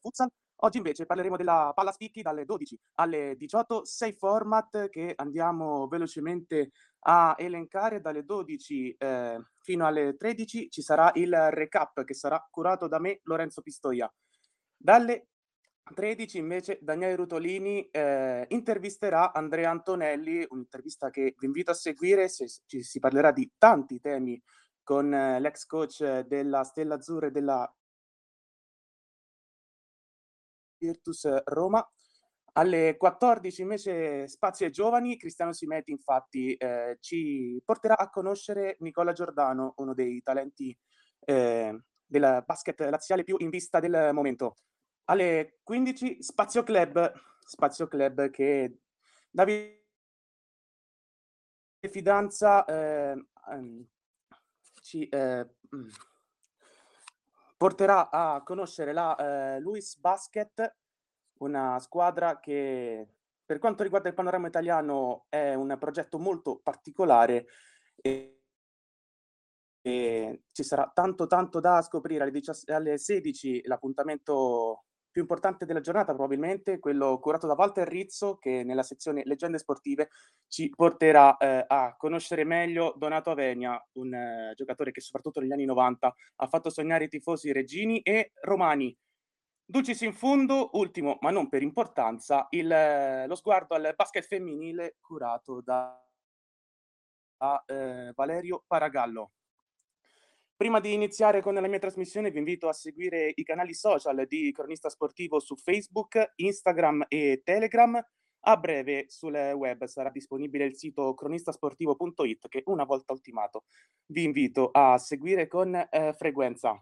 futsal. Oggi invece parleremo della palla spicchi dalle 12 alle 18, sei format che andiamo velocemente a elencare. Dalle 12 eh, fino alle 13 ci sarà il recap che sarà curato da me, Lorenzo Pistoia. Dalle 13 invece Daniele Rutolini eh, intervisterà Andrea Antonelli, un'intervista che vi invito a seguire, se, ci si parlerà di tanti temi con eh, l'ex coach della Stella Azzurra e della Virtus Roma. Alle 14 invece Spazio ai Giovani, Cristiano Simetti infatti eh, ci porterà a conoscere Nicola Giordano, uno dei talenti eh, del basket laziale più in vista del momento. Alle 15 Spazio Club, Spazio Club che Davide Fidanza eh, ehm, ci eh, mm, porterà a conoscere la eh, Luis Basket, una squadra che per quanto riguarda il panorama italiano è un progetto molto particolare e, e ci sarà tanto tanto da scoprire. Alle, 17, alle 16 l'appuntamento più importante della giornata probabilmente, quello curato da Walter Rizzo che nella sezione Leggende Sportive ci porterà eh, a conoscere meglio Donato Avenia, un eh, giocatore che soprattutto negli anni 90 ha fatto sognare i tifosi reggini e romani. Dulcis in fondo, ultimo ma non per importanza, il, eh, lo sguardo al basket femminile curato da, da eh, Valerio Paragallo. Prima di iniziare con la mia trasmissione vi invito a seguire i canali social di Cronista Sportivo su Facebook, Instagram e Telegram. A breve sul web sarà disponibile il sito cronistasportivo.it che una volta ultimato vi invito a seguire con eh, frequenza.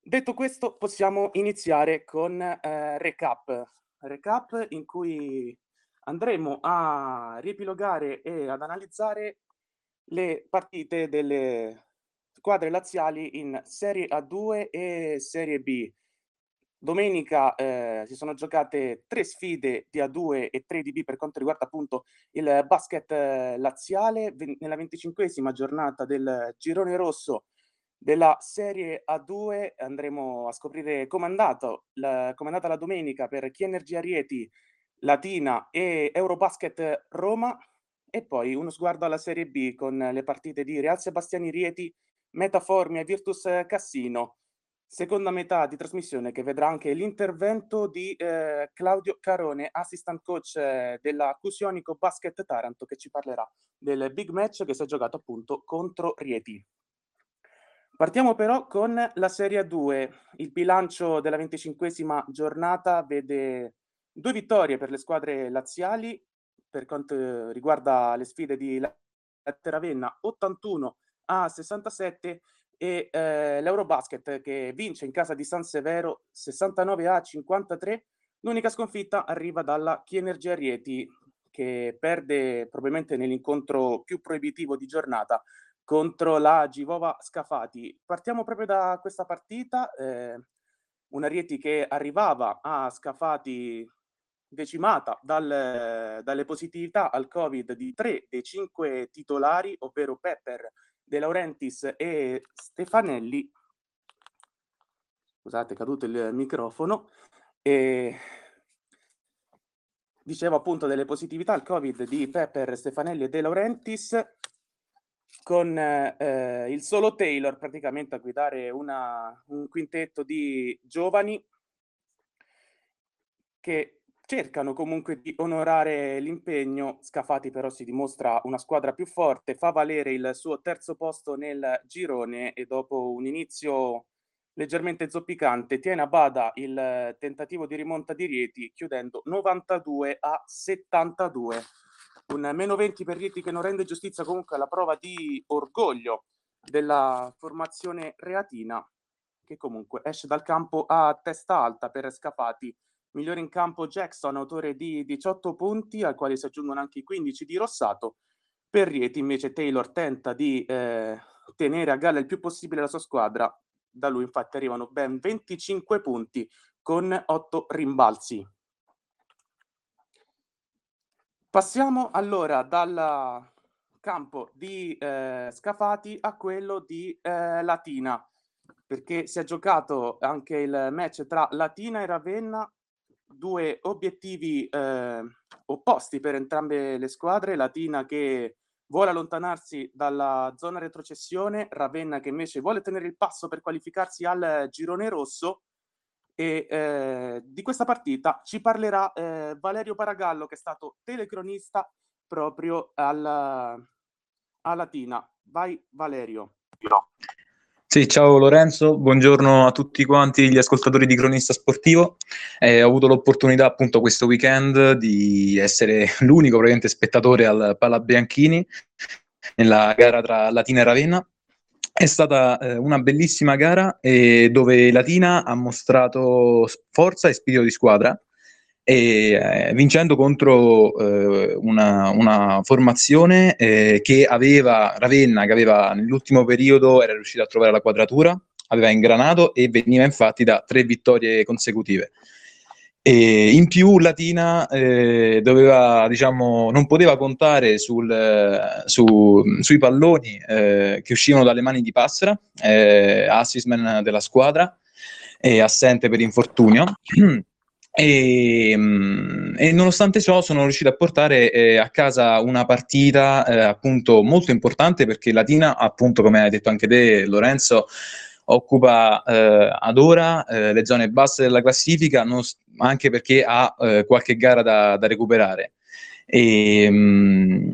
Detto questo possiamo iniziare con eh, recap. Recap in cui andremo a riepilogare e ad analizzare le partite delle squadre laziali in Serie A2 e Serie B. Domenica eh, si sono giocate tre sfide di A2 e tre di B per quanto riguarda appunto il basket eh, laziale. V- nella venticinquesima giornata del girone rosso della Serie A2 andremo a scoprire come è, andato, la, come è andata la domenica per Chi Energia Rieti, Latina e Eurobasket Roma e poi uno sguardo alla Serie B con le partite di Real Sebastiani Rieti Metaformia Virtus Cassino. Seconda metà di trasmissione che vedrà anche l'intervento di eh, Claudio Carone, assistant coach eh, della Cusionico Basket Taranto, che ci parlerà del big match che si è giocato appunto contro Rieti. Partiamo però con la Serie 2. Il bilancio della venticinquesima giornata vede due vittorie per le squadre laziali per quanto riguarda le sfide di Ravenna 81 a 67 e eh, l'Eurobasket che vince in casa di San Severo 69 a 53. L'unica sconfitta arriva dalla Chienergia Rieti che perde probabilmente nell'incontro più proibitivo di giornata contro la Givova Scafati. Partiamo proprio da questa partita, eh, una Rieti che arrivava a Scafati decimata dal, dalle positività al Covid di tre dei cinque titolari, ovvero Pepper, De Laurentiis e Stefanelli. Scusate, è caduto il microfono. E dicevo appunto delle positività al Covid di Pepper, Stefanelli e De Laurentiis con eh, il solo Taylor praticamente a guidare una, un quintetto di giovani che cercano comunque di onorare l'impegno. Scafati però si dimostra una squadra più forte, fa valere il suo terzo posto nel girone e dopo un inizio leggermente zoppicante tiene a bada il tentativo di rimonta di Rieti chiudendo 92 a 72. Un meno 20 per Rieti che non rende giustizia comunque alla prova di orgoglio della formazione reatina che comunque esce dal campo a testa alta per Scafati Migliore in campo Jackson, autore di 18 punti, al quale si aggiungono anche i 15 di Rossato. Per Rieti invece Taylor tenta di eh, tenere a galla il più possibile la sua squadra. Da lui infatti arrivano ben 25 punti con 8 rimbalzi. Passiamo allora dalla campo di eh, Scafati a quello di eh, Latina, perché si è giocato anche il match tra Latina e Ravenna, due obiettivi eh, opposti per entrambe le squadre, Latina che vuole allontanarsi dalla zona retrocessione, Ravenna che invece vuole tenere il passo per qualificarsi al girone rosso e eh, di questa partita ci parlerà eh, Valerio Paragallo che è stato telecronista proprio alla, a Latina. Vai Valerio. Sì, ciao Lorenzo, buongiorno a tutti quanti gli ascoltatori di Cronista Sportivo. Eh, ho avuto l'opportunità appunto questo weekend di essere l'unico probabilmente spettatore al Pala Bianchini nella gara tra Latina e Ravenna. È stata eh, una bellissima gara eh, dove Latina ha mostrato forza e spirito di squadra e, eh, vincendo contro eh, una, una, formazione eh, che aveva Ravenna, che aveva nell'ultimo periodo era riuscita a trovare la quadratura, aveva ingranato e veniva infatti da tre vittorie consecutive. E in più Latina eh, doveva, diciamo, non poteva contare sul, su, sui palloni eh, che uscivano dalle mani di Passera, eh, assistman della squadra, assente per infortunio. E, mm, e, nonostante ciò sono riuscito a portare eh, a casa una partita eh, appunto molto importante perché Latina, appunto come hai detto anche te Lorenzo, occupa eh, ad ora eh, le zone basse della classifica non, anche perché ha eh, qualche gara da, da recuperare. E, mh,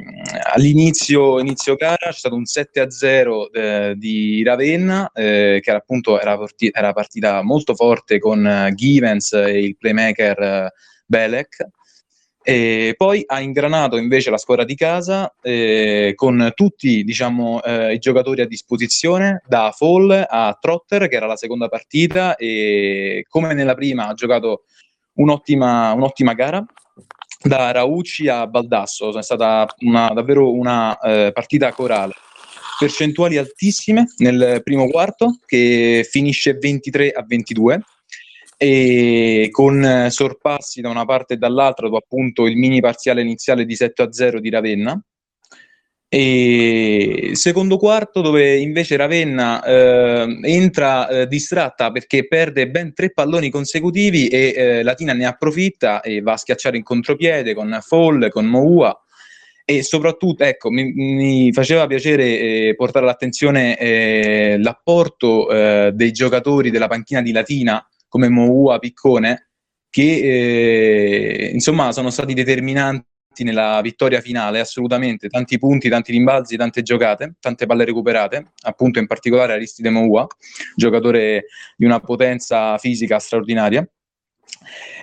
all'inizio inizio gara c'è stato un 7 a 0 eh, di Ravenna eh, che era appunto era, porti- era, partita molto forte con uh, Givens e il playmaker uh, Belek. E poi ha ingranato invece la squadra di casa eh, con tutti diciamo, eh, i giocatori a disposizione, da Fall a Trotter, che era la seconda partita, e come nella prima ha giocato un'ottima, un'ottima gara da Raucci a Baldasso, è stata una, davvero una eh, partita corale. Percentuali altissime nel primo quarto che finisce 23 a 22 e con sorpassi da una parte e dall'altra, dopo appunto il mini parziale iniziale di 7 a 0 di Ravenna e secondo quarto dove invece Ravenna eh, entra eh, distratta perché perde ben tre palloni consecutivi e eh, Latina ne approfitta e va a schiacciare in contropiede con Fall, con Moua. E soprattutto ecco mi, mi faceva piacere eh, portare all'attenzione eh, l'apporto eh, dei giocatori della panchina di Latina come Moua, Piccone che insomma sono stati determinanti nella vittoria finale, assolutamente, tanti punti, tanti rimbalzi, tante giocate, tante palle recuperate, appunto in particolare Aristide Moua, giocatore di una potenza fisica straordinaria.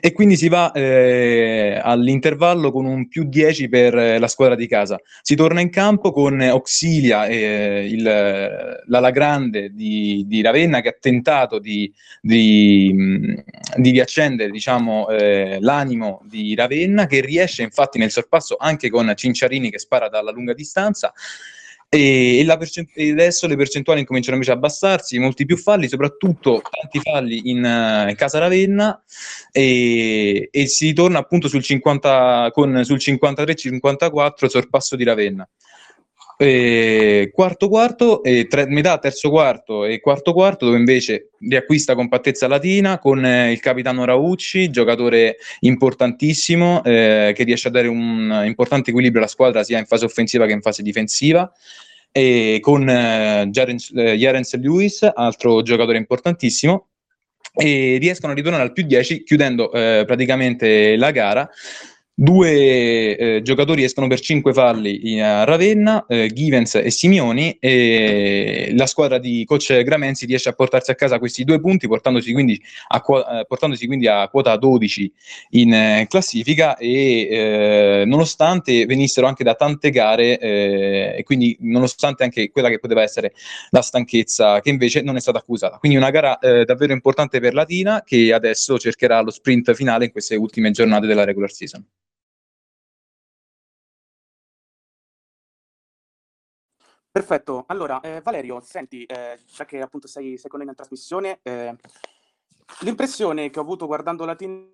E quindi si va eh, all'intervallo con un più 10 per eh, la squadra di casa. Si torna in campo con Auxilia, eh, il, l'ala grande di, di, Ravenna, che ha tentato di, di, di riaccendere diciamo, eh, l'animo di Ravenna, che riesce infatti nel sorpasso anche con Cinciarini che spara dalla lunga distanza e, percent- e, adesso le percentuali cominciano invece a abbassarsi, molti più falli, soprattutto tanti falli in, in casa Ravenna e, e, si ritorna appunto sul, 50, con, sul 53-54 sorpasso di Ravenna. E quarto quarto, e tre, metà terzo quarto e quarto quarto dove invece riacquista compattezza latina con eh, il capitano Raucci, giocatore importantissimo eh, che riesce a dare un importante equilibrio alla squadra sia in fase offensiva che in fase difensiva e con eh, Jarens Lewis, altro giocatore importantissimo e riescono a ritornare al più 10 chiudendo eh, praticamente la gara Due eh, giocatori escono per 5 falli a Ravenna, eh, Givens e Simioni, e la squadra di coach Gramenzi riesce a portarsi a casa questi due punti, portandosi quindi a, eh, portandosi quindi a quota 12 in eh, classifica e eh, nonostante venissero anche da tante gare eh, e quindi nonostante anche quella che poteva essere la stanchezza che invece non è stata accusata. Quindi una gara davvero importante per Latina che adesso cercherà lo sprint finale in queste ultime giornate della regular season. Perfetto. Allora, eh, Valerio, senti, eh, già che appunto sei, sei con noi in trasmissione, eh, l'impressione che ho avuto guardando la team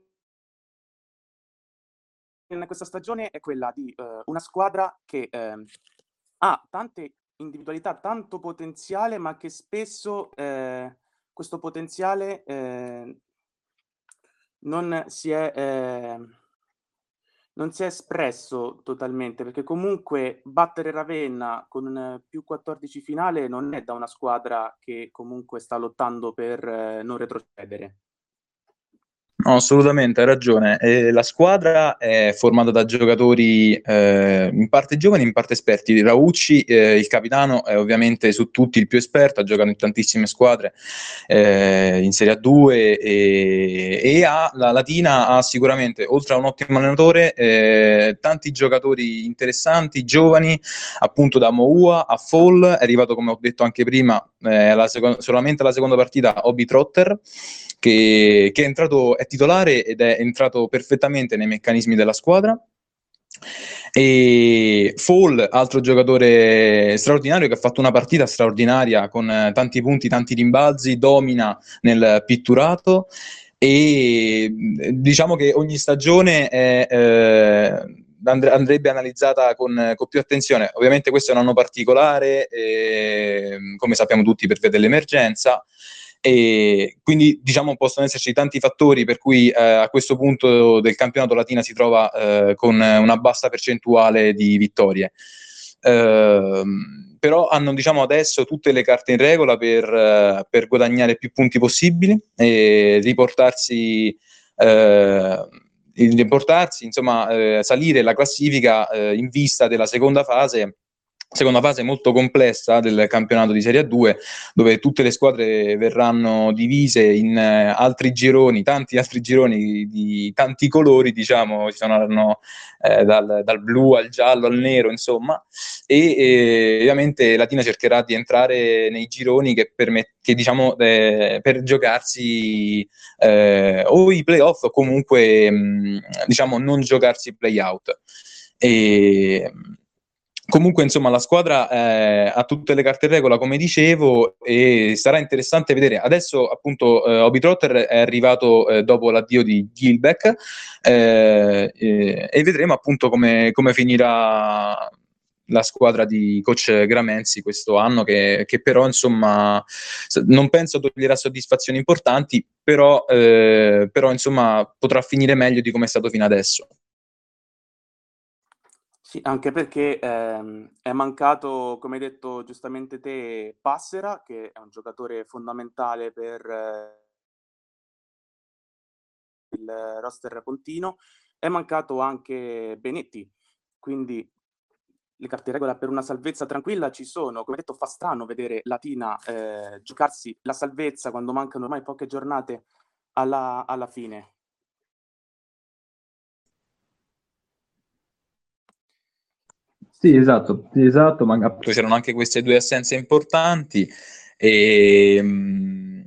in questa stagione è quella di eh, una squadra che ehm, ha tante individualità, tanto potenziale, ma che spesso eh, questo potenziale eh, non si è... Non si è espresso totalmente, perché comunque battere Ravenna con un più 14 finale non è da una squadra che comunque sta lottando per eh, non retrocedere. No, assolutamente, hai ragione. Eh, la squadra è formata da giocatori eh, in parte giovani, in parte esperti. Raucci, eh, il capitano, è ovviamente su tutti il più esperto, ha giocato in tantissime squadre eh, in Serie A2 e, e ha, la Latina ha sicuramente, oltre a un ottimo allenatore, eh, tanti giocatori interessanti, giovani, appunto da Moua a Fall, è arrivato, come ho detto anche prima, eh, la seco- solamente alla seconda partita Obi Trotter che, che è, entrato, è titolare ed è entrato perfettamente nei meccanismi della squadra. E Fall, altro giocatore straordinario che ha fatto una partita straordinaria con tanti punti, tanti rimbalzi, domina nel pitturato e diciamo che ogni stagione è, eh, andrebbe analizzata con, con, più attenzione. Ovviamente questo è un anno particolare, eh, come sappiamo tutti per via dell'emergenza, e quindi diciamo possono esserci tanti fattori per cui eh, a questo punto del campionato Latina si trova eh, con una bassa percentuale di vittorie. Eh, però hanno diciamo adesso tutte le carte in regola per, eh, per guadagnare più punti possibili e riportarsi eh, riportarsi, insomma, eh, salire la classifica eh, in vista della seconda fase seconda fase molto complessa del campionato di Serie A2 dove tutte le squadre verranno divise in eh, altri gironi, tanti altri gironi di tanti colori, diciamo, ci saranno eh, dal, dal, blu al giallo al nero, insomma, e, e ovviamente Latina cercherà di entrare nei gironi che, permet- che diciamo, eh, per giocarsi eh, o i playoff o comunque mh, mm, diciamo non giocarsi i playout. E, Comunque, insomma, la squadra eh, ha tutte le carte in regola, come dicevo, e sarà interessante vedere. Adesso, appunto, eh, Obi Trotter è arrivato eh, dopo l'addio di Gilbeck eh, e vedremo appunto come, come, finirà la squadra di coach Gramenzi questo anno, che, che, però, insomma, non penso toglierà soddisfazioni importanti, però, eh, però, insomma, potrà finire meglio di come è stato fino adesso. Sì, anche perché ehm, è mancato, come hai detto giustamente te, Passera, che è un giocatore fondamentale per eh, il roster pontino, è mancato anche Benetti, quindi le carte regola per una salvezza tranquilla ci sono. Come detto, fa strano vedere Latina eh, giocarsi la salvezza quando mancano ormai poche giornate alla, alla fine. Sì, esatto, esatto, ma c'erano anche queste due assenze importanti e mh,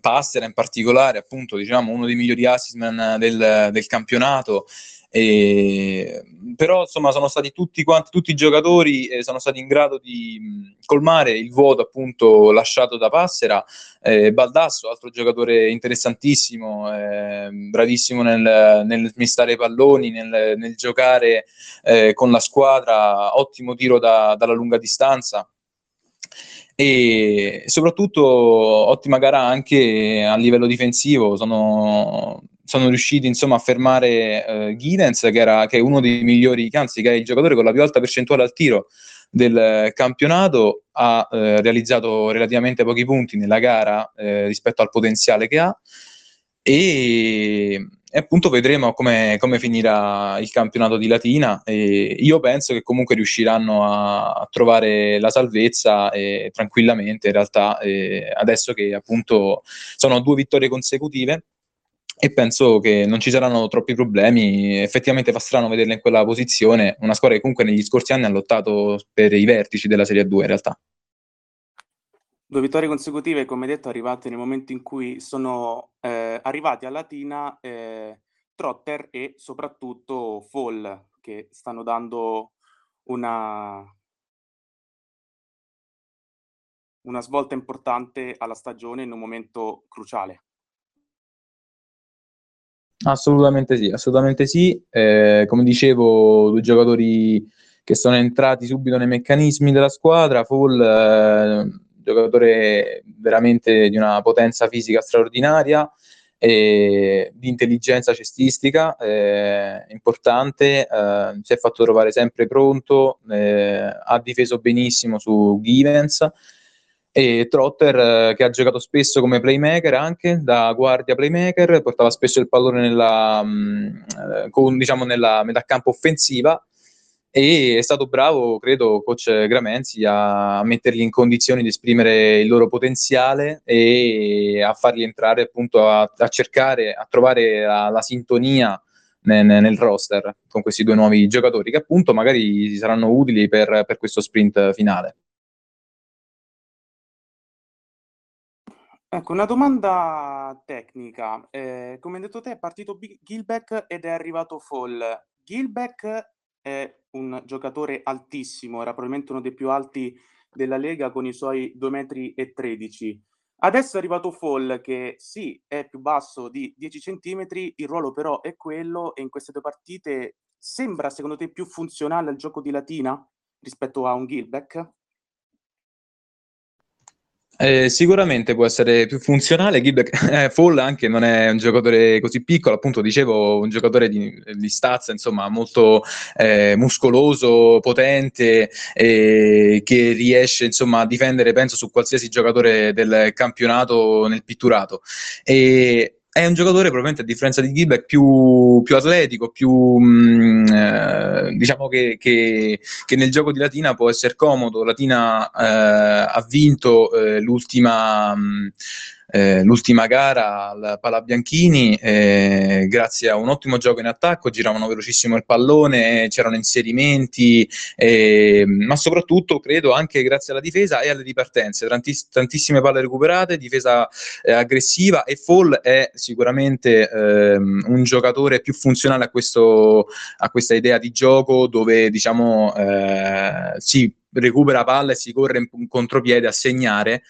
Passera in particolare, appunto, diciamo, uno dei migliori assistman del, del campionato e, però insomma sono stati tutti quanti, tutti i giocatori eh, sono stati in grado di mh, colmare il vuoto appunto lasciato da Passera. Eh, Baldasso, altro giocatore interessantissimo, eh, bravissimo nel, nel smistare i palloni, nel, nel giocare eh, con la squadra, ottimo tiro da, dalla lunga distanza e soprattutto ottima gara anche a livello difensivo. Sono sono riusciti insomma a fermare eh, Giddens che, era, che è uno dei migliori, anzi che è il giocatore con la più alta percentuale al tiro del campionato, ha eh, realizzato relativamente pochi punti nella gara eh, rispetto al potenziale che ha. E, e appunto vedremo come, come, finirà il campionato di Latina. E io penso che comunque riusciranno a, a trovare la salvezza eh, tranquillamente in realtà eh, adesso che appunto sono due vittorie consecutive e penso che non ci saranno troppi problemi. Effettivamente fa strano vederla in quella posizione, una squadra che comunque negli scorsi anni ha lottato per i vertici della Serie 2 in realtà. Due vittorie consecutive, come detto, arrivate nel momento in cui sono eh, arrivati a Latina eh, Trotter e soprattutto Fall, che stanno dando una, una svolta importante alla stagione in un momento cruciale. Assolutamente sì, assolutamente sì. Eh, come dicevo, due giocatori che sono entrati subito nei meccanismi della squadra. Fall, eh, giocatore veramente di una potenza fisica straordinaria, e di intelligenza cestistica eh, importante, eh, si è fatto trovare sempre pronto, eh, ha difeso benissimo su Givens e Trotter eh, che ha giocato spesso come playmaker anche da guardia playmaker, portava spesso il pallone nella, mm, eh, con, diciamo, nella metà campo offensiva e è stato bravo, credo, coach Gramenzi a metterli in condizioni di esprimere il loro potenziale e a farli entrare appunto a, a cercare, a trovare la, la sintonia nel, nel, roster con questi due nuovi giocatori che appunto magari saranno utili per, per questo sprint finale. Ecco, una domanda tecnica. Eh, come hai detto te, è partito Gilbeck ed è arrivato Fall. Gilbeck è un giocatore altissimo, era probabilmente uno dei più alti della Lega con i suoi 2,13 metri. Adesso è arrivato Fall che sì, è più basso di 10 centimetri, il ruolo però è quello e in queste due partite sembra secondo te più funzionale al gioco di Latina rispetto a un Gilbeck? Eh, sicuramente può essere più funzionale. Gibb eh, Fall anche non è un giocatore così piccolo, appunto dicevo, un giocatore di, di stazza, insomma, molto eh, muscoloso, potente, che riesce insomma a difendere, penso, su qualsiasi giocatore del campionato nel pitturato. E è un giocatore probabilmente a differenza di Gilbeck più, più atletico, più mh, mm, eh, diciamo che, che, che, nel gioco di Latina può essere comodo. Latina eh, ha vinto eh, l'ultima mh, mm, eh, l'ultima gara al Palabianchini, eh, grazie a un ottimo gioco in attacco, giravano velocissimo il pallone, c'erano inserimenti, eh, ma soprattutto credo anche grazie alla difesa e alle ripartenze, Tantiss- tantissime palle recuperate, difesa eh, aggressiva e Fall è sicuramente ehm, un giocatore più funzionale a, questo, a questa idea di gioco dove diciamo eh, si recupera palla e si corre in, in contropiede a segnare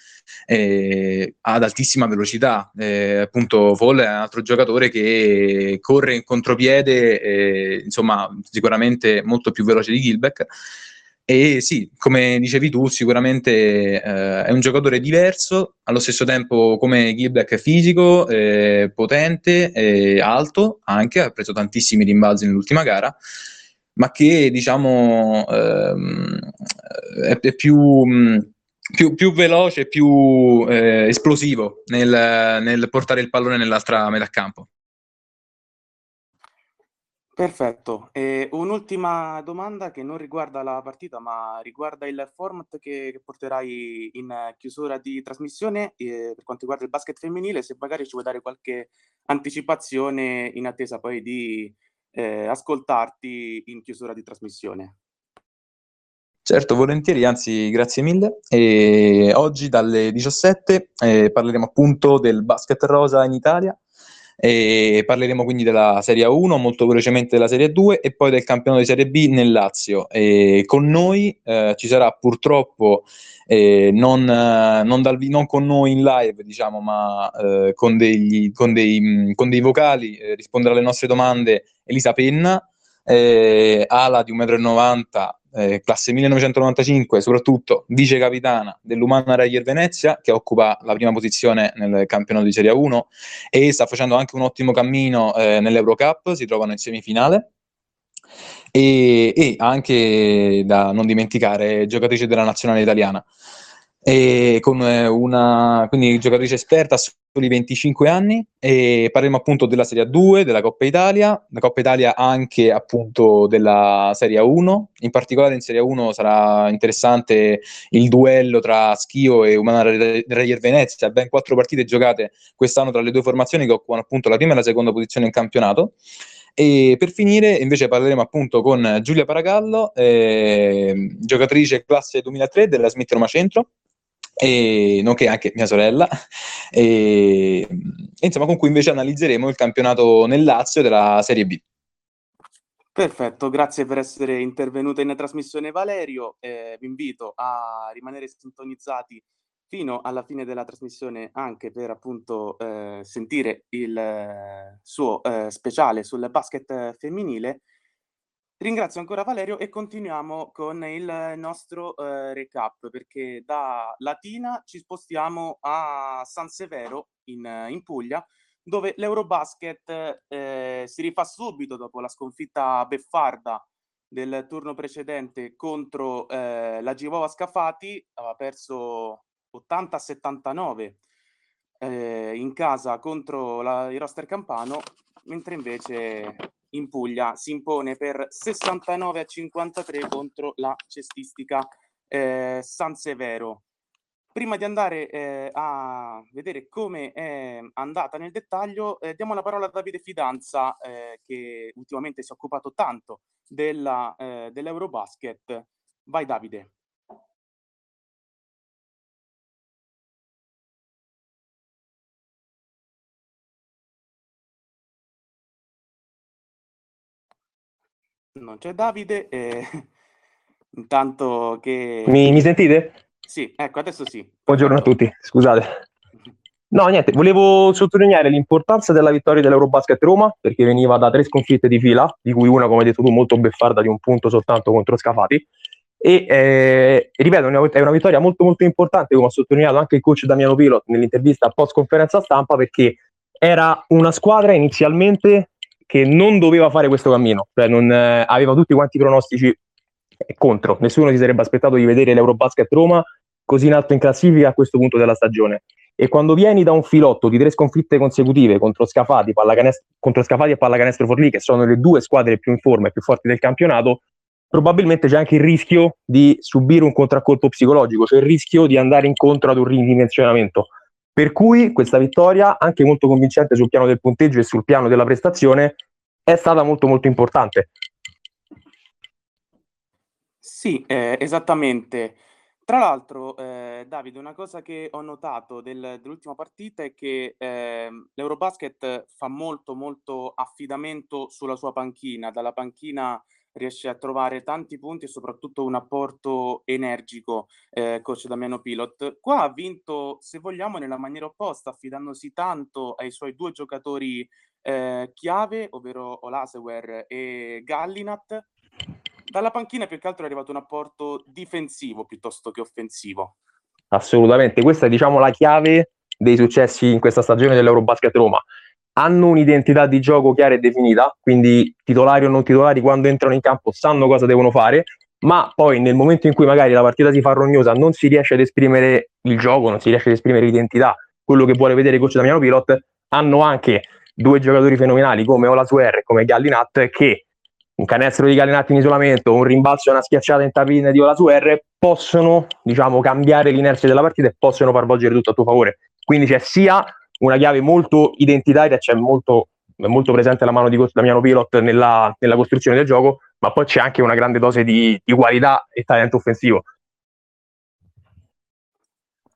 eh, ad altissima velocità. Eh, appunto, Fall è un altro giocatore che corre in contropiede, eh, insomma, sicuramente molto più veloce di Gilbeck. E sì, come dicevi tu, sicuramente eh, è un giocatore diverso, allo stesso tempo come Gilbeck fisico, eh, potente, eh, alto, anche ha preso tantissimi rimbalzi nell'ultima gara ma che diciamo ehm, è, più, più, più, veloce, più eh, esplosivo nel, nel, portare il pallone nell'altra metà campo. Perfetto. E un'ultima domanda che non riguarda la partita, ma riguarda il format che, che porterai in chiusura di trasmissione eh, per quanto riguarda il basket femminile, se magari ci vuoi dare qualche anticipazione in attesa poi di eh, ascoltarti in chiusura di trasmissione. Certo, volentieri, anzi grazie mille. E oggi dalle 17 eh, parleremo appunto del basket rosa in Italia e parleremo quindi della Serie 1, molto velocemente della Serie 2 e poi del campionato di Serie B nel Lazio. E con noi eh, ci sarà purtroppo eh, non, non, dal, non, con noi in live, diciamo, ma eh, con, degli, con, dei, con, dei, vocali, eh, risponderà alle nostre domande Elisa Penna, eh, ala di 1,90 m, eh, classe 1995, soprattutto vice capitana dell'Umana Rayer Venezia, che occupa la prima posizione nel campionato di Serie 1 e sta facendo anche un ottimo cammino eh, nell'Eurocup, si trovano in semifinale. E, e anche da non dimenticare giocatrice della nazionale italiana e con eh, una quindi giocatrice esperta soli 25 anni e parleremo appunto della Serie 2, della Coppa Italia, la Coppa Italia anche appunto della Serie 1, in particolare in Serie 1 sarà interessante il duello tra Schio e Umana Reyer Venezia, ben quattro partite giocate quest'anno tra le due formazioni che occupano appunto la prima e la seconda posizione in campionato. E per finire invece parleremo appunto con Giulia Paragallo, eh, giocatrice classe 2003 della Smith Roma Centro, e, nonché anche mia sorella, e, e, insomma con cui invece analizzeremo il campionato nel Lazio della Serie B. Perfetto, grazie per essere intervenuta in trasmissione Valerio, eh, vi invito a rimanere sintonizzati fino alla fine della trasmissione anche per appunto eh, sentire il eh, suo eh, speciale sul basket femminile Ringrazio ancora Valerio e continuiamo con il nostro eh, recap perché da Latina ci spostiamo a San Severo in, in Puglia dove l'Eurobasket eh, si rifà subito dopo la sconfitta beffarda del turno precedente contro eh, la Givova Scafati, aveva perso 80 79 eh, in casa contro la, il roster Campano, mentre invece in Puglia si impone per 69 a 53 contro la cestistica eh, San Severo. Prima di andare eh, a vedere come è andata nel dettaglio, eh, diamo la parola a Davide Fidanza, eh, che ultimamente si è occupato tanto della, eh, dell'Eurobasket. Vai Davide. Non c'è Davide, eh, intanto che... Mi, mi sentite? Sì, ecco, adesso sì. Buongiorno a tutti, scusate. No, niente, volevo sottolineare l'importanza della vittoria dell'Eurobasket Roma, perché veniva da tre sconfitte di fila, di cui una, come hai detto tu, molto beffarda di un punto soltanto contro Scafati. E eh, ripeto, è una vittoria molto molto importante, come ha sottolineato anche il coach Damiano Pilot nell'intervista post conferenza stampa, perché era una squadra inizialmente che non doveva fare questo cammino, cioè non, eh, aveva tutti quanti i pronostici contro. Nessuno si sarebbe aspettato di vedere l'Eurobasket Roma così in alto in classifica a questo punto della stagione. E quando vieni da un filotto di tre sconfitte consecutive contro Scafati, contro Scafati e Pallacanestro Forlì, che sono le due squadre più in forma e più forti del campionato, probabilmente c'è anche il rischio di subire un contraccolpo psicologico, cioè il rischio di andare incontro ad un ridimensionamento. Per cui questa vittoria, anche molto convincente sul piano del punteggio e sul piano della prestazione, è stata molto molto importante. Sì, eh, esattamente. Tra l'altro, eh, Davide, una cosa che ho notato del- dell'ultima partita è che ehm, l'Eurobasket fa molto, molto affidamento sulla sua panchina. Dalla panchina riesce a trovare tanti punti e soprattutto un apporto energico, eh, coach Damiano Pilot. Qua ha vinto, se vogliamo, nella maniera opposta, affidandosi tanto ai suoi due giocatori eh, chiave, ovvero Olasewer e Gallinat. Dalla panchina più che altro è arrivato un apporto difensivo piuttosto che offensivo. Assolutamente, questa è diciamo la chiave dei successi in questa stagione dell'Eurobasket Roma hanno un'identità di gioco chiara e definita, quindi titolari o non titolari quando entrano in campo sanno cosa devono fare, ma poi nel momento in cui magari la partita si fa rognosa non si riesce ad esprimere il gioco, non si riesce ad esprimere l'identità, quello che vuole vedere il coach Damiano Pilot, hanno anche due giocatori fenomenali come Olasuer e come Gallinat che un canestro di Gallinat in isolamento, un rimbalzo e una schiacciata in tapin di Olasuer possono diciamo cambiare l'inerzia della partita e possono far volgere tutto a tuo favore. Quindi c'è sia una chiave molto identitaria, c'è molto, molto presente la mano di Damiano Pilot nella, nella, costruzione del gioco, ma poi c'è anche una grande dose di, di qualità e talento offensivo.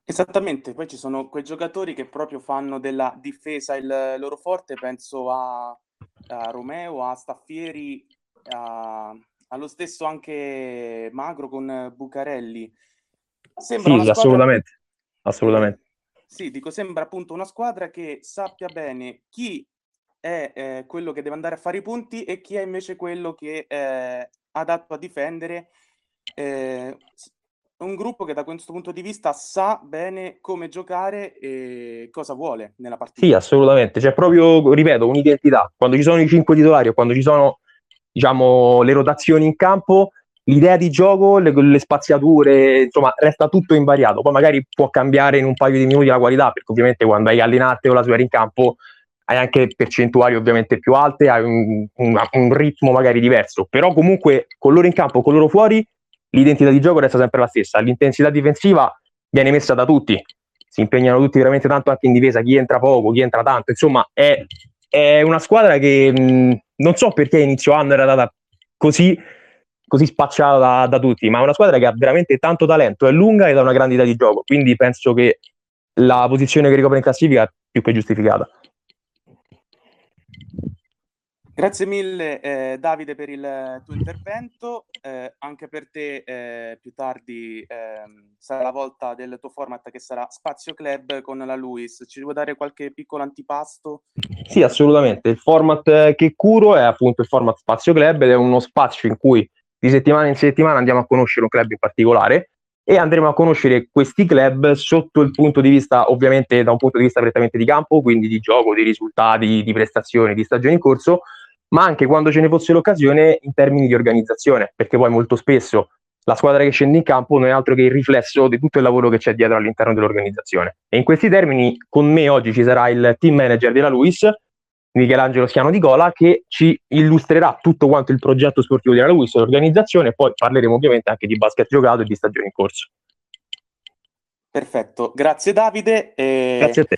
Esattamente, poi ci sono quei giocatori che proprio fanno della difesa il loro forte, penso a, a Romeo, a Staffieri, a, allo stesso anche Magro con Bucarelli. Sembra sì, assolutamente, assolutamente. Sì, dico, sembra appunto una squadra che sappia bene chi è eh, quello che deve andare a fare i punti e chi è invece quello che è eh, adatto a difendere. Eh, un gruppo che da questo punto di vista sa bene come giocare e cosa vuole nella partita. Sì, assolutamente. C'è proprio, ripeto, un'identità. Quando ci sono i cinque titolari o quando ci sono, diciamo, le rotazioni in campo, l'idea di gioco, le, le, spaziature, insomma, resta tutto invariato. Poi magari può cambiare in un paio di minuti la qualità, perché ovviamente quando hai allenate o la sua in campo hai anche percentuali ovviamente più alte, hai un, un, un, ritmo magari diverso, però comunque con loro in campo, con loro fuori, l'identità di gioco resta sempre la stessa. L'intensità difensiva viene messa da tutti, si impegnano tutti veramente tanto anche in difesa, chi entra poco, chi entra tanto, insomma è, è una squadra che mh, non so perché inizio anno era data così così spacciata da, da, tutti, ma è una squadra che ha veramente tanto talento, è lunga ed ha una grande idea di gioco, quindi penso che la posizione che ricopre in classifica è più che giustificata. Grazie mille eh, Davide per il tuo intervento, eh, anche per te eh, più tardi ehm, sarà la volta del tuo format che sarà Spazio Club con la Luis, ci vuoi dare qualche piccolo antipasto? Sì, assolutamente, il format che curo è appunto il format Spazio Club ed è uno spazio in cui di settimana in settimana andiamo a conoscere un club in particolare e andremo a conoscere questi club sotto il punto di vista, ovviamente da un punto di vista prettamente di campo, quindi di gioco, di risultati, di prestazioni, di stagioni in corso, ma anche quando ce ne fosse l'occasione in termini di organizzazione, perché poi molto spesso la squadra che scende in campo non è altro che il riflesso di tutto il lavoro che c'è dietro all'interno dell'organizzazione. E in questi termini, con me oggi ci sarà il team manager della Luis, Michelangelo Schiano di Gola, che ci illustrerà tutto quanto il progetto sportivo della Luis, l'organizzazione, e poi parleremo ovviamente anche di basket giocato e di stagione in corso. Perfetto, grazie Davide. E... Grazie a te.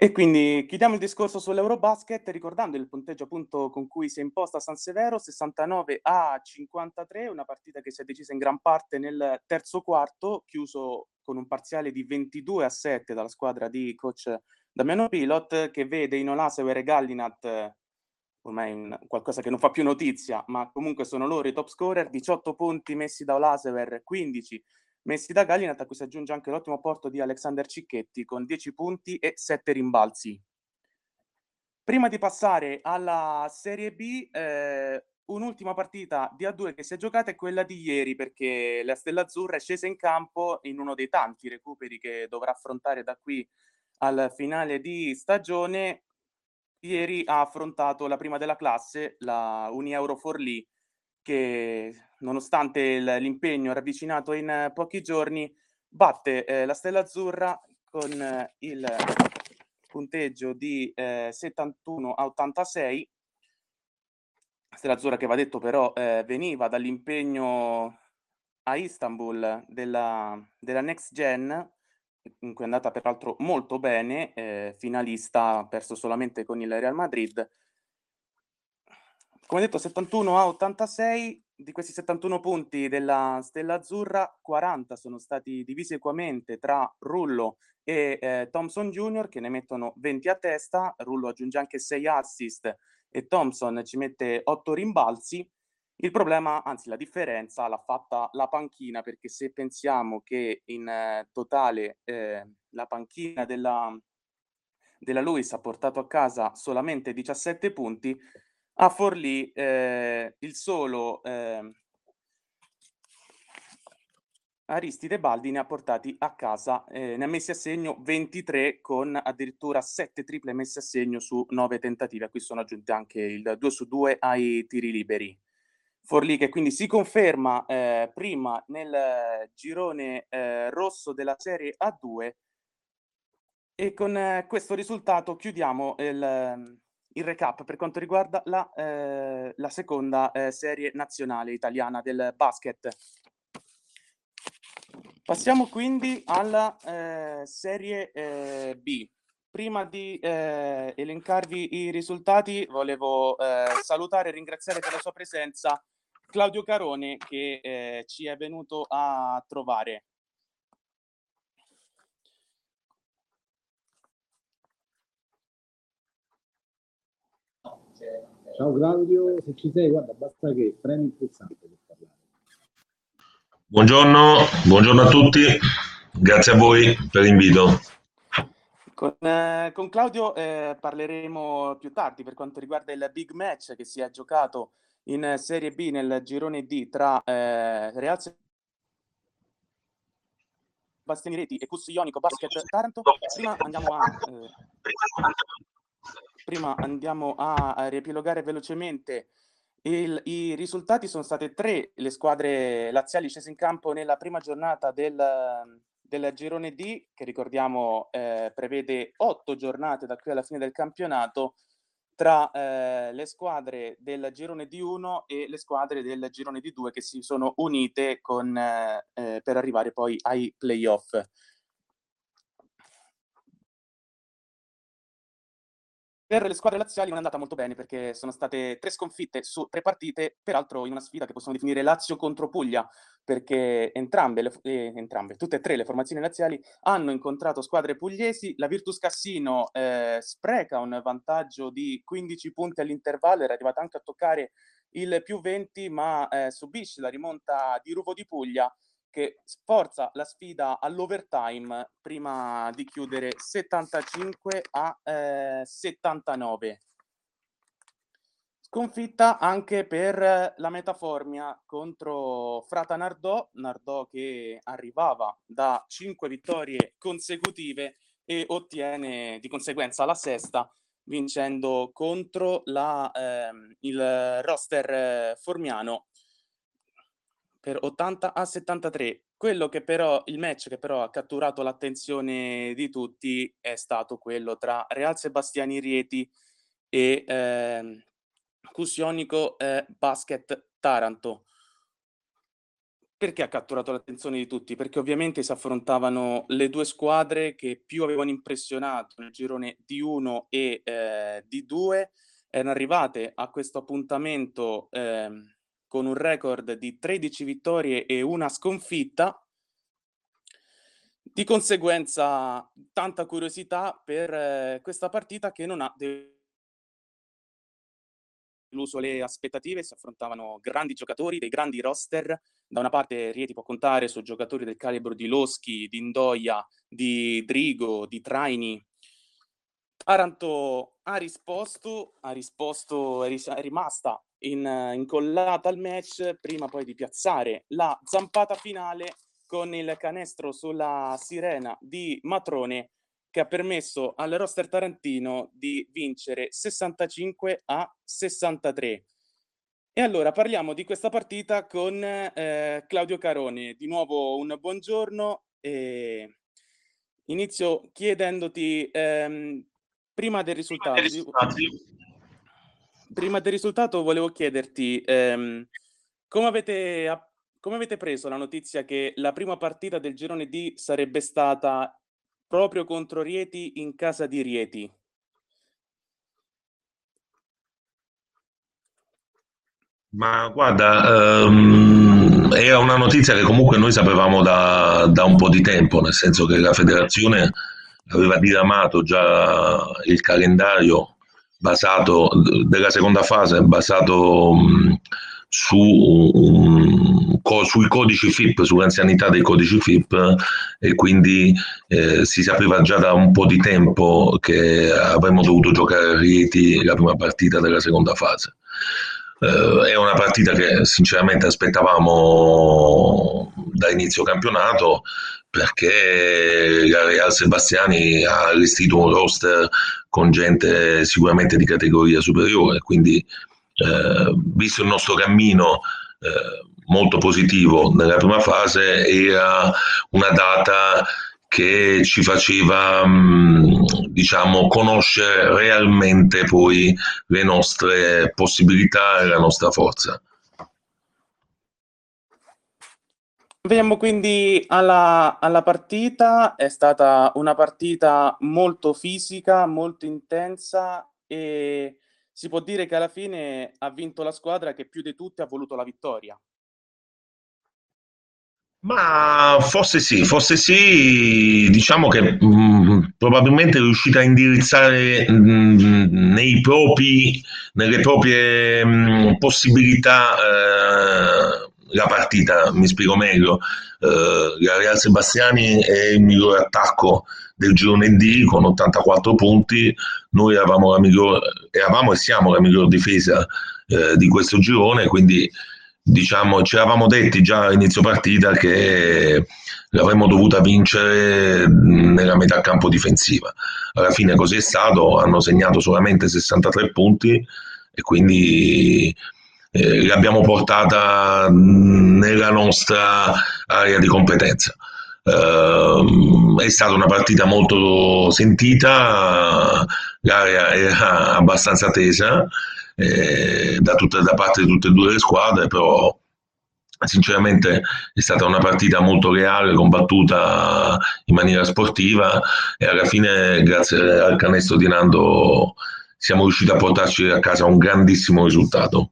E quindi chiudiamo il discorso sull'Eurobasket ricordando il punteggio appunto con cui si è imposta San Severo 69 a 53, una partita che si è decisa in gran parte nel terzo quarto, chiuso con un parziale di 22 a 7 dalla squadra di coach Damiano Pilot che vede in Olasever e Gallinat ormai qualcosa che non fa più notizia, ma comunque sono loro i top scorer, 18 punti messi da Olasever, 15 messi da Gallinat, a cui si aggiunge anche l'ottimo porto di Alexander Cicchetti con 10 punti e 7 rimbalzi. Prima di passare alla Serie B, eh, un'ultima partita di A2 che si è giocata è quella di ieri perché la Stella Azzurra è scesa in campo in uno dei tanti recuperi che dovrà affrontare da qui al finale di stagione. Ieri ha affrontato la prima della classe, la Unieuro Forlì, che nonostante l'impegno ravvicinato in pochi giorni, batte eh, la Stella Azzurra con eh, il punteggio di eh, 71 a 86. Stella Azzurra che va detto però eh, veniva dall'impegno a Istanbul della, della Next Gen, in cui è andata peraltro molto bene, eh, finalista, ha perso solamente con il Real Madrid. Come detto, 71 a 86, di questi 71 punti della Stella Azzurra, 40 sono stati divisi equamente tra Rullo e eh, Thompson Jr. che ne mettono 20 a testa, Rullo aggiunge anche 6 assist e Thompson ci mette 8 rimbalzi. Il problema, anzi la differenza, l'ha fatta la panchina perché se pensiamo che in eh, totale eh, la panchina della, della Lewis ha portato a casa solamente 17 punti, a Forlì eh, il solo eh, Aristide Baldi ne ha portati a casa, eh, ne ha messi a segno 23 con addirittura 7 triple messe a segno su 9 tentativi, a cui sono aggiunti anche il 2 su 2 ai tiri liberi. Forlì che quindi si conferma eh, prima nel girone eh, rosso della Serie A2 e con eh, questo risultato chiudiamo il il recap per quanto riguarda la, eh, la seconda eh, serie nazionale italiana del basket. Passiamo quindi alla eh, serie B. Prima di eh, elencarvi i risultati, volevo eh, salutare e ringraziare per la sua presenza Claudio Carone che ci è venuto a trovare. Ciao Claudio, se ci sei, guarda, basta che premi il pulsante per parlare. Buongiorno, buongiorno a tutti, grazie a voi per l'invito. Con, eh, con Claudio eh, parleremo più tardi per quanto riguarda il big match che si è giocato in Serie B nel girone D tra eh, Real Bastiani Reti e Cussi Ionico Basket Taranto. Prima andiamo a... Eh, prima andiamo a riepilogare velocemente il, I risultati sono state tre le squadre laziali scese in campo nella prima giornata del, del girone D, che ricordiamo eh, prevede otto giornate da qui alla fine del campionato, tra eh, le squadre del girone D1 e le squadre del girone D2 che si sono unite con, eh, eh per arrivare poi ai playoff. Per le squadre laziali non è andata molto bene perché sono state tre sconfitte su tre partite, peraltro in una sfida che possiamo definire Lazio contro Puglia, perché entrambe, le, eh, entrambe tutte e tre le formazioni laziali hanno incontrato squadre pugliesi. La Virtus Cassino eh, spreca un vantaggio di 15 punti all'intervallo, era arrivata anche a toccare il più 20, ma eh, subisce la rimonta di Ruvo di Puglia che sforza la sfida all'overtime prima di chiudere 75 a eh, 79. Sconfitta anche per la Metaformia contro Frata Nardò, Nardò che arrivava da 5 vittorie consecutive e ottiene di conseguenza la sesta vincendo contro la, ehm, il roster eh, formiano per 80 a 73. Quello che però, il match che però ha catturato l'attenzione di tutti è stato quello tra Real Sebastiani Rieti e eh, Cusionico eh, Basket Taranto. Perché ha catturato l'attenzione di tutti? Perché ovviamente si affrontavano le due squadre che più avevano impressionato nel girone di 1 e eh, di 2. Erano arrivate a questo appuntamento eh, con un record di 13 vittorie e una sconfitta. Di conseguenza, tanta curiosità per eh, questa partita che non ha deluso le aspettative. Si affrontavano grandi giocatori, dei grandi roster. Da una parte Rieti può contare su giocatori del calibro di Loschi, di Indoia, di Drigo, di Traini. Taranto ha risposto, ha risposto, è rimasta in, incollata al match prima poi di piazzare la zampata finale con il canestro sulla sirena di Matrone che ha permesso al roster tarantino di vincere 65 a 63. E allora parliamo di questa partita con eh, Claudio Carone. Di nuovo un buongiorno e inizio chiedendoti ehm, prima del risultato. Prima del risultato prima del risultato volevo chiederti ehm, come, avete, come avete preso la notizia che la prima partita del girone D sarebbe stata proprio contro Rieti in casa di Rieti? Ma guarda, um, era una notizia che comunque noi sapevamo da, da, un po' di tempo, nel senso che la federazione aveva diramato già il calendario basato, della seconda fase basato mh, su, um, co, sui codici FIP, sull'anzianità dei codici FIP e quindi eh, si sapeva già da un po' di tempo che avremmo dovuto giocare a Rieti la prima partita della seconda fase. Uh, è una partita che sinceramente aspettavamo da inizio campionato perché la Real Sebastiani ha allestito un roster con gente sicuramente di categoria superiore, quindi eh, visto il nostro cammino eh, molto positivo nella prima fase, era una data che ci faceva mm, diciamo conoscere realmente poi le nostre possibilità e la nostra forza. Veniamo quindi alla, alla partita, è stata una partita molto fisica, molto intensa e si può dire che alla fine ha vinto la squadra che più di tutti ha voluto la vittoria. Ma forse sì, forse sì, diciamo che mh, mm, probabilmente è riuscita a indirizzare mh, mm, propri, nelle proprie mh, mm, possibilità eh, la partita, mi spiego meglio. La Real Sebastiani è il migliore attacco del girone D con 84 punti, noi eravamo, miglior, eravamo e siamo la miglior difesa uh, di questo girone, quindi diciamo ci eravamo detti già all'inizio partita che l'avremmo dovuta vincere nella metà campo difensiva. Alla fine così è stato, hanno segnato solamente 63 punti e quindi eh, l'abbiamo portata nella nostra area di competenza. Uh, è stata una partita molto sentita, l'area era abbastanza tesa eh, da, tutte, da, parte di tutte e due le squadre, però sinceramente è stata una partita molto reale, combattuta in maniera sportiva e alla fine grazie al canestro di Nando siamo riusciti a portarci a casa un grandissimo risultato.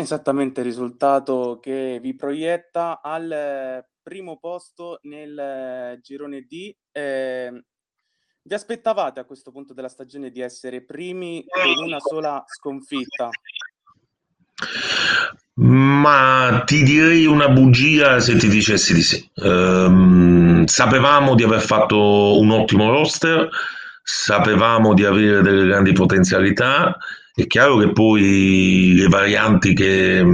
Esattamente il risultato che vi proietta al primo posto nel girone D. Eh, vi aspettavate a questo punto della stagione di essere primi con una sola sconfitta? Ma ti direi una bugia se ti dicessi di sì. Um, sapevamo di aver fatto un ottimo roster, sapevamo di avere delle grandi potenzialità è chiaro che poi le varianti che,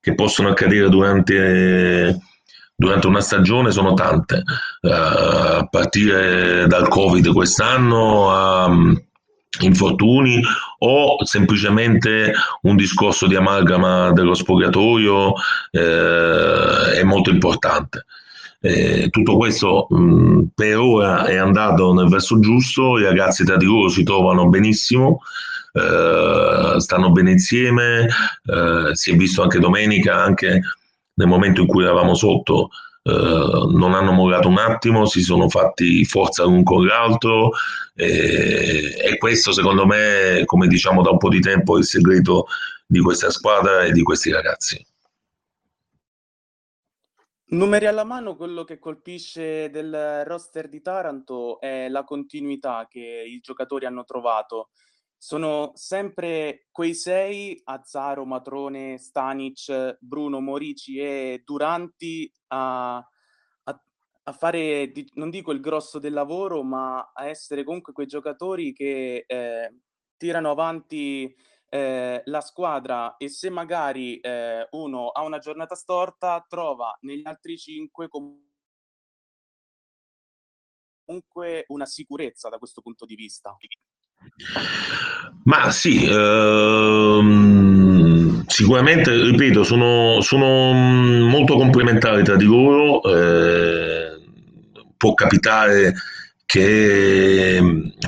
che possono accadere durante, durante, una stagione sono tante, uh, a partire dal Covid quest'anno a infortuni o semplicemente un discorso di amalgama dello spogliatoio eh, è molto importante. Eh, tutto questo mh, per ora è andato nel verso giusto, i ragazzi tra di loro si trovano benissimo, eh, stanno bene insieme, eh, si è visto anche domenica, anche nel momento in cui eravamo sotto, eh, non hanno mollato un attimo, si sono fatti forza l'un con l'altro e, questo secondo me, come diciamo da un po' di tempo, è il segreto di questa squadra e di questi ragazzi. Numeri alla mano, quello che colpisce del roster di Taranto è la continuità che i giocatori hanno trovato sono sempre quei sei, Azzaro, Matrone, Stanic, Bruno, Morici e Duranti a, a, a fare, non dico il grosso del lavoro, ma a essere comunque quei giocatori che eh, tirano avanti eh, la squadra e se magari eh, uno ha una giornata storta, trova negli altri cinque comunque una sicurezza da questo punto di vista. Ma sì, ehm, sicuramente, ripeto, sono, sono, molto complementari tra di loro. Eh, può capitare che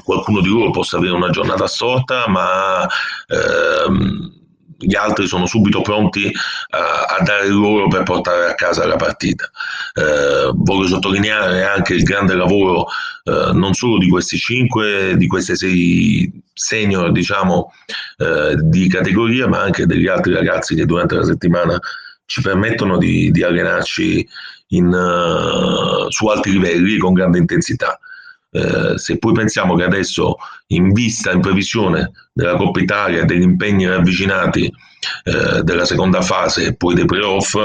qualcuno di loro possa avere una giornata assorta, ma ehm, gli altri sono subito pronti a, a dare il loro per portare a casa la partita. Eh, voglio sottolineare anche il grande lavoro eh, non solo di questi cinque, di queste sei senior diciamo, eh, di categoria, ma anche degli altri ragazzi che durante la settimana ci permettono di, di allenarci in, uh, su alti livelli con grande intensità. Eh, se poi pensiamo che adesso, in vista, in previsione della Coppa Italia degli impegni ravvicinati eh, della seconda fase e poi dei playoff,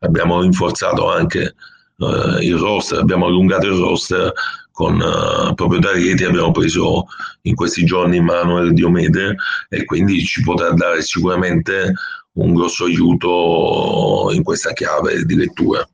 abbiamo rinforzato anche eh, il roster, abbiamo allungato il roster con uh, proprio da abbiamo preso in questi giorni Manuel Diomede e quindi ci potrà dare sicuramente un grosso aiuto in questa chiave di lettura.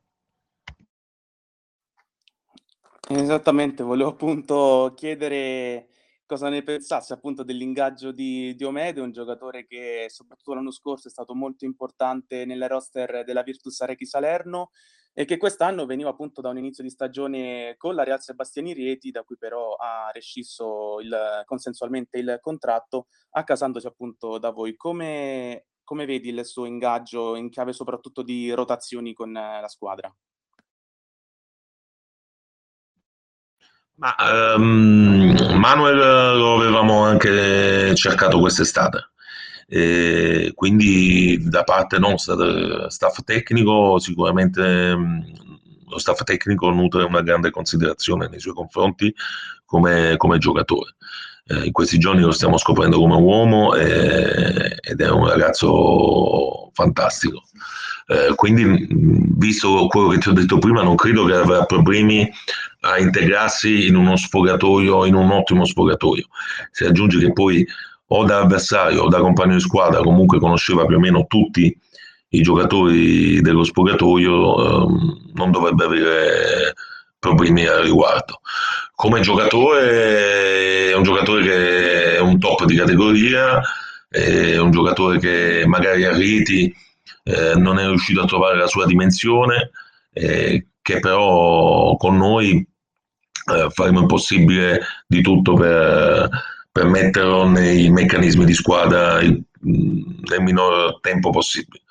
Esattamente, volevo appunto chiedere cosa ne pensasse appunto dell'ingaggio di Diomede, un giocatore che soprattutto l'anno scorso è stato molto importante nelle roster della Virtus Arechi Salerno e che quest'anno veniva appunto da un inizio di stagione con la Real Sebastiani Rieti, da cui però ha rescisso il, consensualmente il contratto, accasandosi appunto da voi. Come, come vedi il suo ingaggio in chiave soprattutto di rotazioni con la squadra? Ma, um, Manuel lo avevamo anche cercato quest'estate, e quindi da parte nostra, staff tecnico, sicuramente um, lo staff tecnico nutre una grande considerazione nei suoi confronti come, come giocatore. Eh, in questi giorni lo stiamo scoprendo come uomo e, ed è un ragazzo fantastico. Eh, quindi, visto quello che ti ho detto prima, non credo che avrà problemi a integrarsi in uno sfogatoio, in un ottimo sfogatoio. Si aggiunge che poi o da avversario o da compagno di squadra comunque conosceva più o meno tutti i giocatori dello sfogatoio, ehm, non dovrebbe avere problemi al riguardo. Come giocatore è un giocatore che è un top di categoria, è un giocatore che magari a reti eh, non è riuscito a trovare la sua dimensione, eh, che però con noi eh, faremo il possibile di tutto per, per metterlo nei meccanismi di squadra il, nel minor tempo possibile.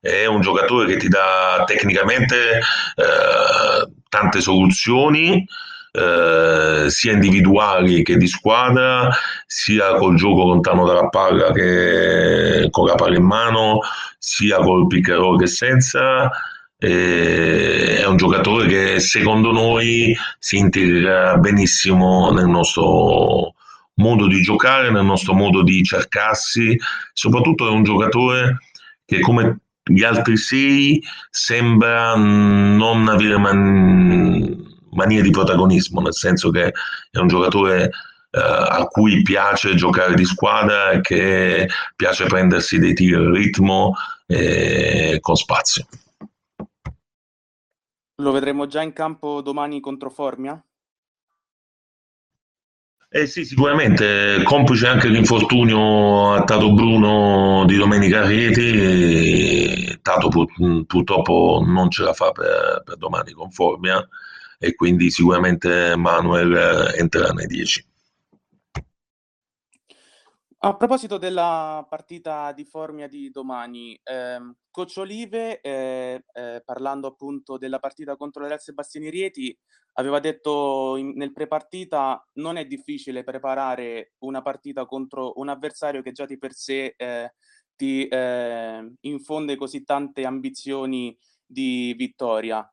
È un giocatore che ti dà tecnicamente eh, tante soluzioni, eh, sia individuali che di squadra, sia col gioco lontano dalla palla che con la palla in mano, sia col pick che senza. È un giocatore che secondo noi si integra benissimo nel nostro modo di giocare, nel nostro modo di cercarsi, soprattutto è un giocatore che come gli altri sei sembra non avere man- mania di protagonismo, nel senso che è un giocatore eh, a cui piace giocare di squadra e che piace prendersi dei tiri al ritmo e con spazio. Lo vedremo già in campo domani contro Formia? Eh sì, sicuramente, complice anche l'infortunio a Tato Bruno di domenica Rieti, Tato pur, purtroppo non ce la fa per, per domani con Formia e quindi sicuramente Manuel entrerà nei 10. A proposito della partita di Formia di domani, ehm, Coach Olive, eh, eh, parlando appunto della partita contro l'Real Sebastiani Rieti, aveva detto in, nel pre-partita non è difficile preparare una partita contro un avversario che già di per sé eh, ti eh, infonde così tante ambizioni di vittoria.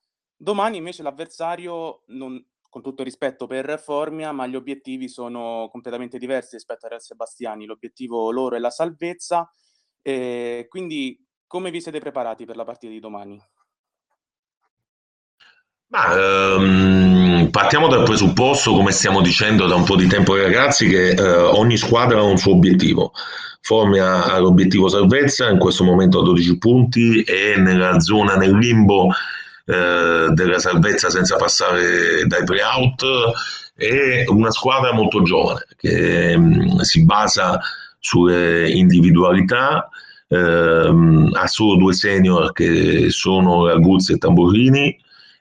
Domani invece l'avversario non, con tutto rispetto per Formia, ma gli obiettivi sono completamente diversi rispetto a Real Sebastiani. L'obiettivo loro è la salvezza. Eh, quindi, come vi siete preparati per la partita di domani? Ma, ehm, partiamo dal presupposto, come stiamo dicendo da un po' di tempo ai ragazzi, che eh, ogni squadra ha un suo obiettivo. Formia ha l'obiettivo salvezza, in questo momento ha 12 punti e nella zona, nel limbo eh, della salvezza senza passare dai play-out è una squadra molto giovane che mm, si basa sulle individualità, ehm, ha solo due senior che sono Raguzzi e Tamburini,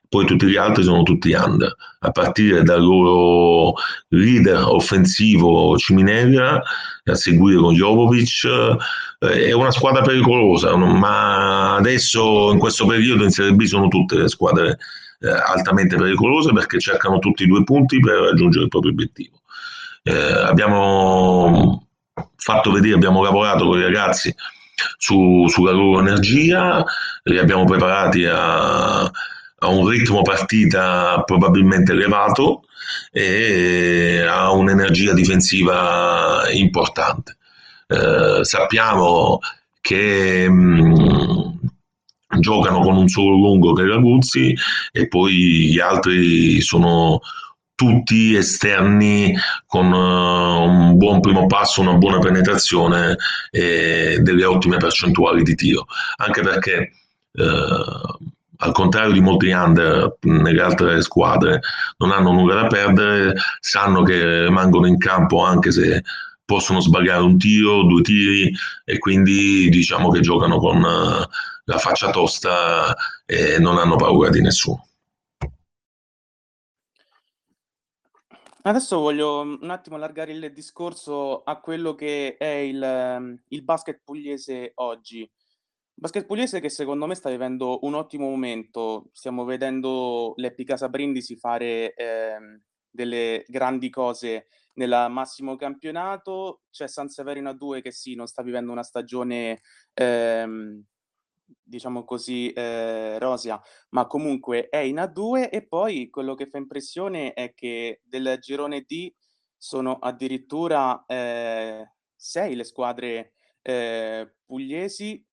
poi tutti gli altri sono tutti under, a partire dal loro leader offensivo Ciminella, a seguire con Jovovic, eh, è una squadra pericolosa, ma adesso in questo periodo in Serie B sono tutte le squadre eh, altamente pericolose perché cercano tutti i due punti per raggiungere il proprio obiettivo. Eh, abbiamo fatto vedere, abbiamo lavorato con i ragazzi su, sulla loro energia, li abbiamo preparati a ha un ritmo partita probabilmente elevato e ha un'energia difensiva importante. Eh, sappiamo che mh, giocano con un solo lungo che è Raguzzi e poi gli altri sono tutti esterni con uh, un buon primo passo, una buona penetrazione e delle ottime percentuali di tiro, anche perché uh, al contrario di molti under nelle altre squadre, non hanno nulla da perdere, sanno che rimangono in campo anche se possono sbagliare un tiro, due tiri e quindi diciamo che giocano con eh, la faccia tosta e non hanno paura di nessuno. Adesso voglio un attimo allargare il discorso a quello che è il, il basket pugliese oggi. Basket pugliese che secondo me sta vivendo un ottimo momento. Stiamo vedendo l'Epicasa Brindisi fare ehm, delle grandi cose nel massimo campionato. C'è San Severino a 2 che sì, non sta vivendo una stagione, ehm, diciamo così, eh, rosea, ma comunque è in A2 e poi quello che fa impressione è che del girone D sono addirittura eh, sei le squadre eh, pugliesi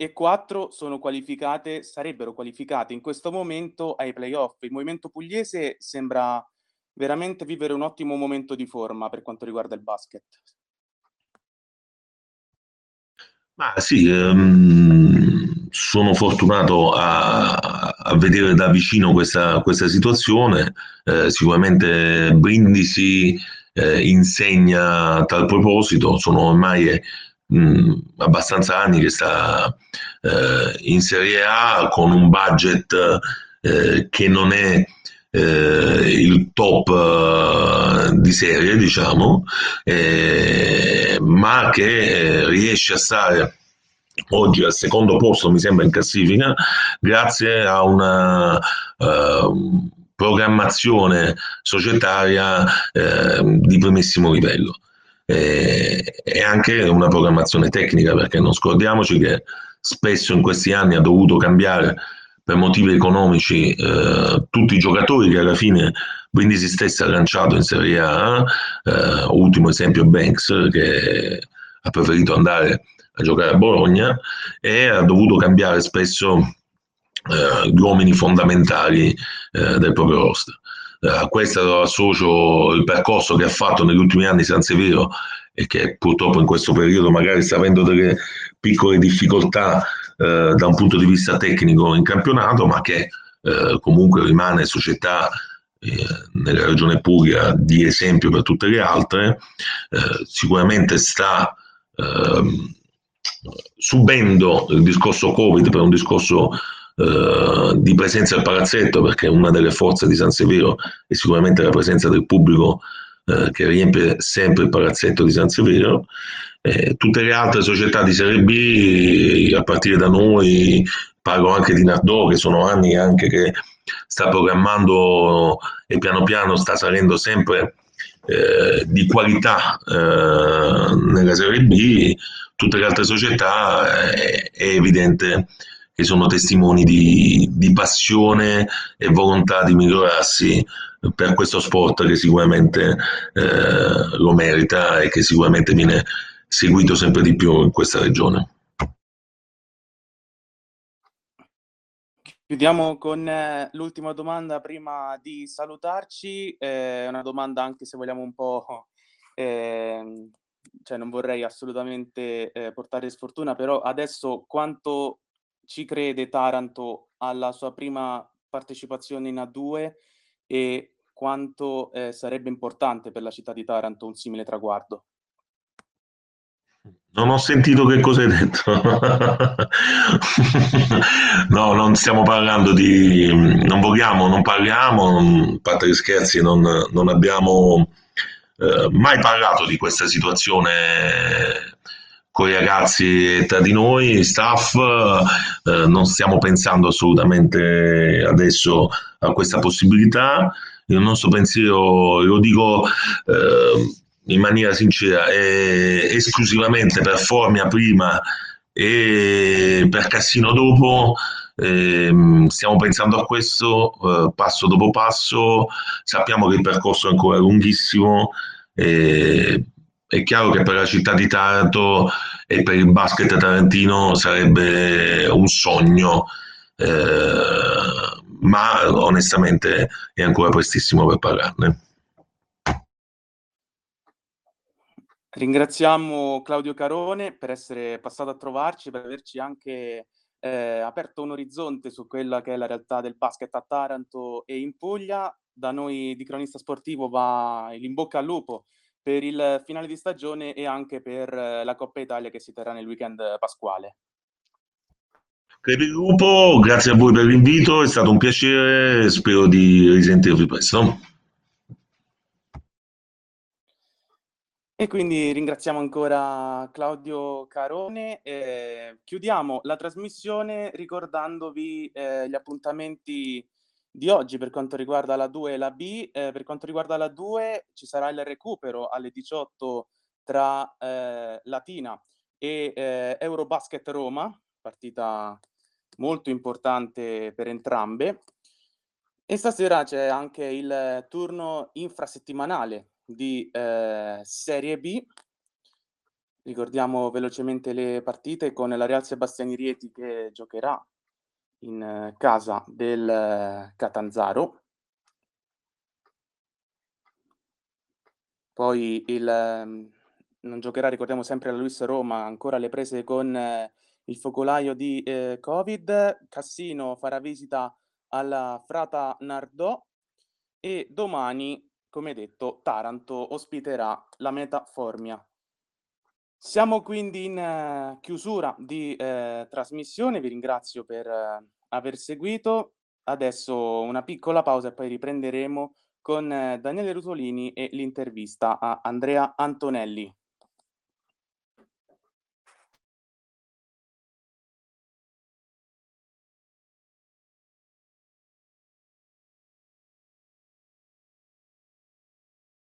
e quattro sono qualificate, sarebbero qualificate in questo momento ai playoff. Il movimento pugliese sembra veramente vivere un ottimo momento di forma per quanto riguarda il basket. Ma sì, ehm, sono fortunato a, a, vedere da vicino questa, questa situazione. Eh, sicuramente Brindisi eh, insegna a tal proposito, sono ormai mh, abbastanza anni che sta eh, in Serie A con un budget eh, che non è eh, il top uh, di serie, diciamo, eh, ma che riesce a stare oggi al secondo posto, mi sembra, in classifica, grazie a una programmazione societaria eh, di primissimo livello. E anche una programmazione tecnica, perché non scordiamoci che spesso in questi anni ha dovuto cambiare per motivi economici eh, tutti i giocatori che alla fine Brindisi stessa ha lanciato in Serie A, eh, ultimo esempio Banks che ha preferito andare a giocare a Bologna e ha dovuto cambiare spesso eh, gli uomini fondamentali eh, del proprio roster. Eh, a questo associo il percorso che ha fatto negli ultimi anni San Severo e che purtroppo in questo periodo magari sta avendo delle piccole difficoltà eh, da un punto di vista tecnico in campionato, ma che eh, comunque rimane società eh, nella regione Puglia di esempio per tutte le altre, eh, sicuramente sta ehm, subendo il discorso Covid per un discorso eh, di presenza al palazzetto, perché una delle forze di San Severo è sicuramente la presenza del pubblico eh, che riempie sempre il palazzetto di San Severo. Eh, tutte le altre società di Serie B, a partire da noi, parlo anche di Nardò, che sono anni anche che sta programmando e piano piano sta salendo sempre eh, di qualità eh, nella Serie B, tutte le altre società eh, è evidente che sono testimoni di, di passione e volontà di migliorarsi per questo sport che sicuramente eh, lo merita e che sicuramente viene seguito sempre di più in questa regione. Chiudiamo con eh, l'ultima domanda prima di salutarci, eh, una domanda anche se vogliamo un po', eh, cioè non vorrei assolutamente eh, portare sfortuna, però adesso quanto ci crede Taranto alla sua prima partecipazione in A2 e quanto eh, sarebbe importante per la città di Taranto un simile traguardo? Non ho sentito che cosa hai detto. no, non stiamo parlando di... non vogliamo, non parliamo, a parte gli scherzi, non, non abbiamo eh, mai parlato di questa situazione con i ragazzi tra di noi, staff, eh, non stiamo pensando assolutamente adesso a questa possibilità. Il nostro pensiero, lo dico... Eh, in maniera sincera, è esclusivamente per Formia prima e per Cassino dopo. Eh, stiamo pensando a questo eh, passo dopo passo. Sappiamo che il percorso è ancora lunghissimo. Eh, è chiaro che per la città di Taranto e per il basket tarantino sarebbe un sogno, eh, ma onestamente è ancora prestissimo per parlarne. Ringraziamo Claudio Carone per essere passato a trovarci, per averci anche eh, aperto un orizzonte su quella che è la realtà del basket a Taranto e in Puglia. Da noi di cronista sportivo va in bocca al lupo per il finale di stagione e anche per eh, la Coppa Italia che si terrà nel weekend pasquale. Crepi Lupo, grazie a voi per l'invito, è stato un piacere, spero di risentirvi presto. E quindi ringraziamo ancora Claudio Carone. Eh, chiudiamo la trasmissione ricordandovi eh, gli appuntamenti di oggi per quanto riguarda la 2 e la B. Eh, per quanto riguarda la 2 ci sarà il recupero alle 18 tra eh, Latina e eh, Eurobasket Roma, partita molto importante per entrambe. E stasera c'è anche il turno infrasettimanale di eh, Serie B. Ricordiamo velocemente le partite con la Real Sebastiani Rieti che giocherà in eh, casa del eh, Catanzaro. Poi il, ehm, non giocherà, ricordiamo sempre la Luis Roma, ancora le prese con eh, il focolaio di eh, Covid. Cassino farà visita alla Frata Nardò e domani come detto, Taranto ospiterà la Metaformia. Siamo quindi in eh, chiusura di eh, trasmissione, vi ringrazio per eh, aver seguito. Adesso una piccola pausa e poi riprenderemo con eh, Daniele Rusolini e l'intervista a Andrea Antonelli.